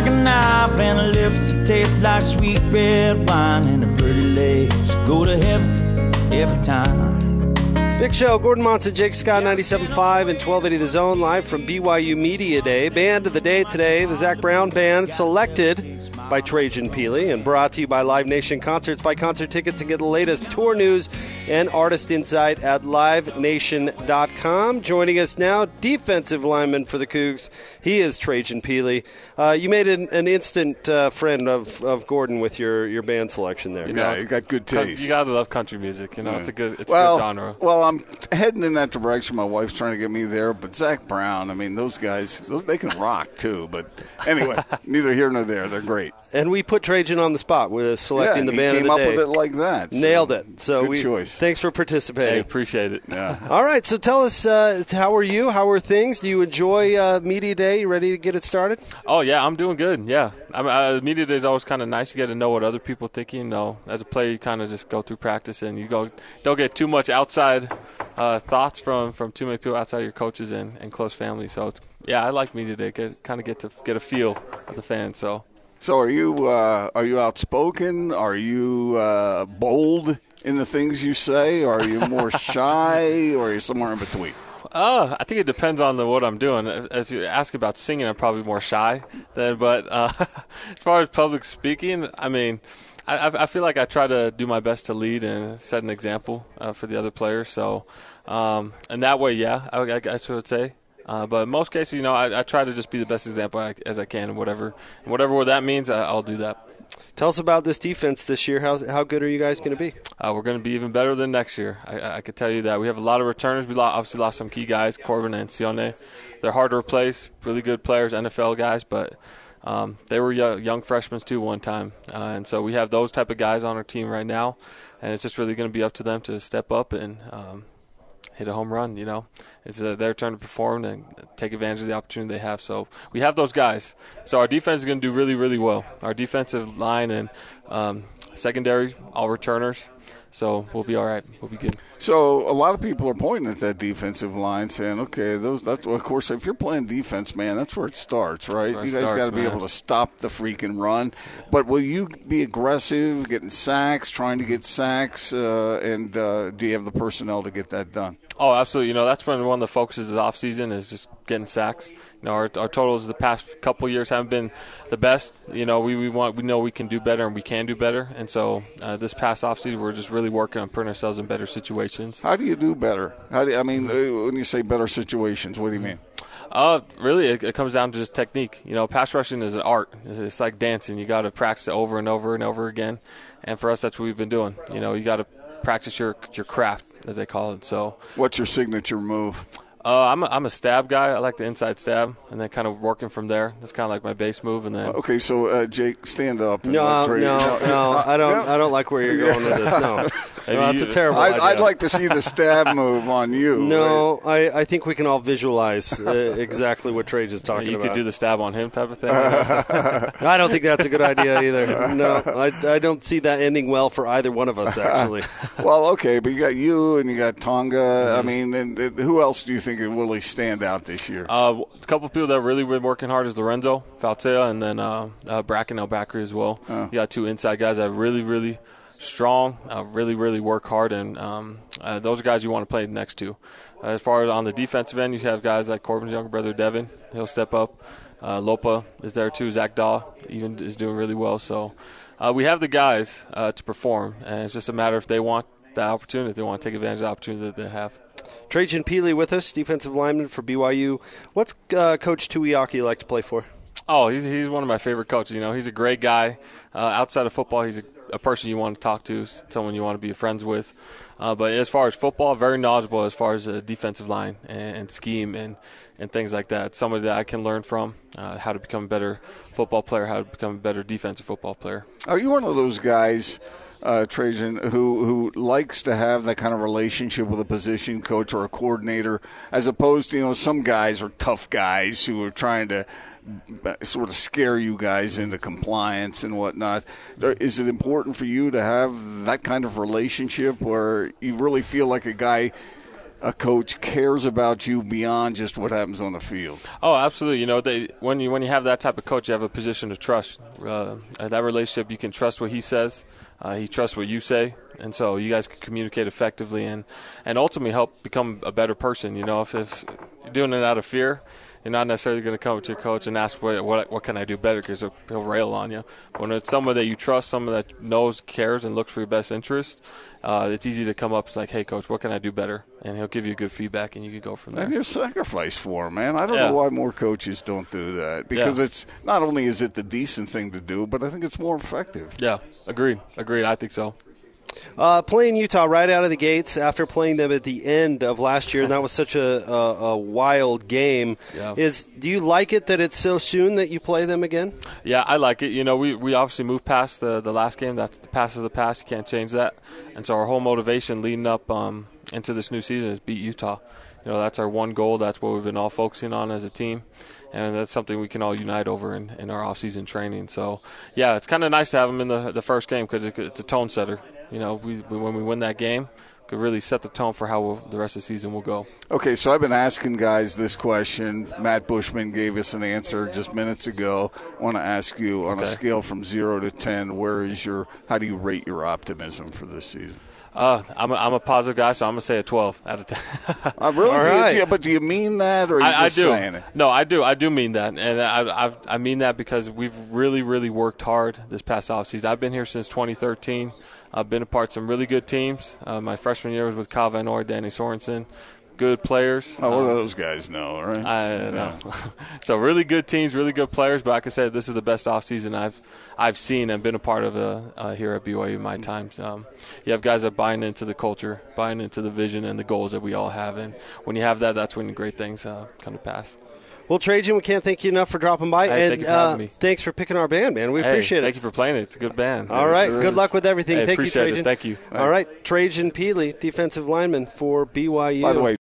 like a knife and her lips that taste like sweet red wine and her pretty legs go to heaven every time. Big show, Gordon Monson, Jake Scott, 97.5 and 1280 The Zone, live from BYU Media Day. Band of the day today, the Zac Brown Band, selected by Trajan Pili and brought to you by Live Nation Concerts. Buy concert tickets and get the latest tour news and artist insight at livenation.com. Joining us now, defensive lineman for the Cougs. He is Trajan Pili. Uh, you made an, an instant uh, friend of, of Gordon with your, your band selection there. You know, you got good taste. You gotta love country music. You know, it's a good, it's well, a good genre. Well, I'm heading in that direction. My wife's trying to get me there, but Zac Brown. I mean, those guys, those, they can rock too. But anyway, neither here nor there. They're great. And we put Trajan on the spot with selecting yeah, the band he came of the up with it like that. so Nailed it. So good we choice. thanks for participating. Hey, appreciate it. Yeah. All right, so tell us, uh, how are you? How are things? Do you enjoy uh, media day? You ready to get it started? Oh yeah, I'm doing good. Yeah, I mean, uh, media day is always kind of nice. You get to know what other people think. You know, as a player, you kind of just go through practice and you go don't get too much outside uh, thoughts from from too many people outside your coaches and, and close family. So it's, yeah, I like media day. Get, kind of get to get a feel of the fans. So So are you uh, are you outspoken? Are you uh, bold in the things you say? Or Are you more shy, or are you somewhere in between? Uh, I think it depends on the what I'm doing. If if you ask about singing, I'm probably more shy. Then, but uh, as far as public speaking, I mean, I, I I feel like I try to do my best to lead and set an example uh, for the other players. So, um, and that way, yeah, I, I I would say. Uh, but in most cases, you know, I, I try to just be the best example I, as I can, and whatever, and whatever that means, I, I'll do that. Tell us about this defense this year. How how good are you guys going to be? Uh, we're going to be even better than next year. I, I can tell you that. We have a lot of returners. We lo- obviously lost some key guys, Corbin and Sione. They're hard to replace. Really good players, NFL guys, but um, they were young, young freshmen too one time. Uh, and so we have those type of guys on our team right now, and it's just really going to be up to them to step up and um, hit a home run. You know, it's uh, their turn to perform and take advantage of the opportunity they have. So we have those guys. So our defense is going to do really, really well. Our defensive line and um, secondary, all returners. So we'll be all right. We'll be good. So a lot of people are pointing at that defensive line, saying, "Okay, those." That's of course, if you're playing defense, man, that's where it starts, right? it you guys got to be able to stop the freaking run. But will you be aggressive, getting sacks, trying to get sacks, uh, and uh, do you have the personnel to get that done? Oh, absolutely. You know, that's when one of the focuses of the offseason is just getting sacks. You know, our, our totals the past couple years haven't been the best. You know, we, we want we know we can do better and we can do better. And so uh, this past offseason, we're just really working on putting ourselves in better situations. How do you do better? How do you, I mean, uh, when you say better situations, what do you mean? Uh, really, it, it comes down to just technique. You know, pass rushing is an art. It's, it's like dancing. You got to practice it over and over and over again. And for us, that's what we've been doing. You know, you got to practice your your craft, as they call it. So What's your signature move? Uh, I'm a, I'm a stab guy. I like the inside stab, and then kind of working from there. That's kind of like my base move, and then Okay, so uh, Jake, stand up. and No, let no, no. I don't. I don't like where you're going with this. No, no that's a terrible I'd, idea. I'd like to see the stab move on you. No, I, I think we can all visualize uh, exactly what Trage is talking you about. You could do the stab on him type of thing. I don't think that's a good idea either. No, I, I don't see that ending well for either one of us, actually. Well, okay, but you got you and you got Tonga. Mm-hmm. I mean, and, and who else do you think will really stand out this year? Uh, a couple of people that have really been working hard is Lorenzo Fauatea and then uh, uh, Bracken Elbakri as well. You got two inside guys that are really, really strong, uh, really, really work hard, and um, uh, those are guys you want to play next to. Uh, as far as on the defensive end, you have guys like Corbin's younger brother Devin. He'll step up. Uh, Lopa is there too. Zac Dawe even is doing really well. So uh, we have the guys to perform, and it's just a matter if they want the opportunity, if they want to take advantage of the opportunity that they have. Trajan Pili with us, defensive lineman for BYU. What's Coach Tuiaki like to play for? Oh, he's, he's one of my favorite coaches. You know, he's a great guy. Uh, outside of football, he's a, a person you want to talk to, someone you want to be friends with. Uh, but as far as football, very knowledgeable as far as the defensive line and, and scheme and, and things like that. Somebody that I can learn from, uh, how to become a better football player, how to become a better defensive football player. Are you one of those guys, uh, Trajan, who who likes to have that kind of relationship with a position coach or a coordinator, as opposed to you know some guys are tough guys who are trying to sort of scare you guys into compliance and whatnot. Is it important for you to have that kind of relationship where you really feel like a guy a coach cares about you beyond just what happens on the field. Oh, absolutely. You know, they, when you when you have that type of coach, you have a position of trust. Uh, that relationship, you can trust what he says. Uh, he trusts what you say, and so you guys can communicate effectively and and ultimately help become a better person. You know, if, if you're doing it out of fear, you're not necessarily going to come to your coach and ask what what, what can I do better because he'll, rail on you. But when it's someone that you trust, someone that knows, cares, and looks for your best interest, uh, it's easy to come up. It's like, hey, coach, what can I do better? And he'll give you good feedback, and you can go from there. And you're sacrifice for him, man. I don't Yeah. know why more coaches don't do that because Yeah. it's not only is it the decent thing to do, but I think it's more effective. Yeah, agreed, agreed. I think so. Uh, playing Utah right out of the gates after playing them at the end of last year, and that was such a, a, a wild game. Yeah. Is do you like it that it's so soon that you play them again? Yeah, I like it. You know, we, we obviously moved past the, the last game. That's the past of the past. You can't change that. And so our whole motivation leading up um, into this new season is beat Utah. You know, that's our one goal. That's what we've been all focusing on as a team. And that's something we can all unite over in, in our off-season training. So, yeah, it's kind of nice to have them in the, the first game because it, it's a tone setter. You know, we, we, when we win that game, could really set the tone for how we'll, the rest of the season will go. Okay, so I've been asking guys this question. Matt Bushman gave us an answer just minutes ago. I want to ask you on a scale from zero to ten, where is your? How do you rate your optimism for this season? Uh, I'm, a, I'm a positive guy, so I'm going to say a 12 out of 10. Uh, really? All you- yeah, but do you mean that, or are you I, I just do. saying it? No, I do. I do mean that, and I, I've, I mean that because we've really, really worked hard this past offseason. I've been here since 2013. I've been a part of some really good teams. Uh, my freshman year was with Kyle Van Noy, Danny Sorensen. Good players. Oh, what do Uh, those guys know, right? I don't know. so really good teams, really good players. But like I said, this is the best offseason I've I've seen and been a part of uh, uh, here at BYU in my times. Um, you have guys that are buying into the culture, buying into the vision and the goals that we all have, and when you have that, that's when great things uh, come to pass. Well, Trajan, we can't thank you enough for dropping by, Hey, and thank you for uh, me. thanks for picking our band, man. We Hey, appreciate it. Thank you for playing it. It's a good band. All right, sure good is. luck with everything. Hey, thank you, appreciate it. Trajan. Thank you. All right, Trajan Pili, defensive lineman for BYU. By the way,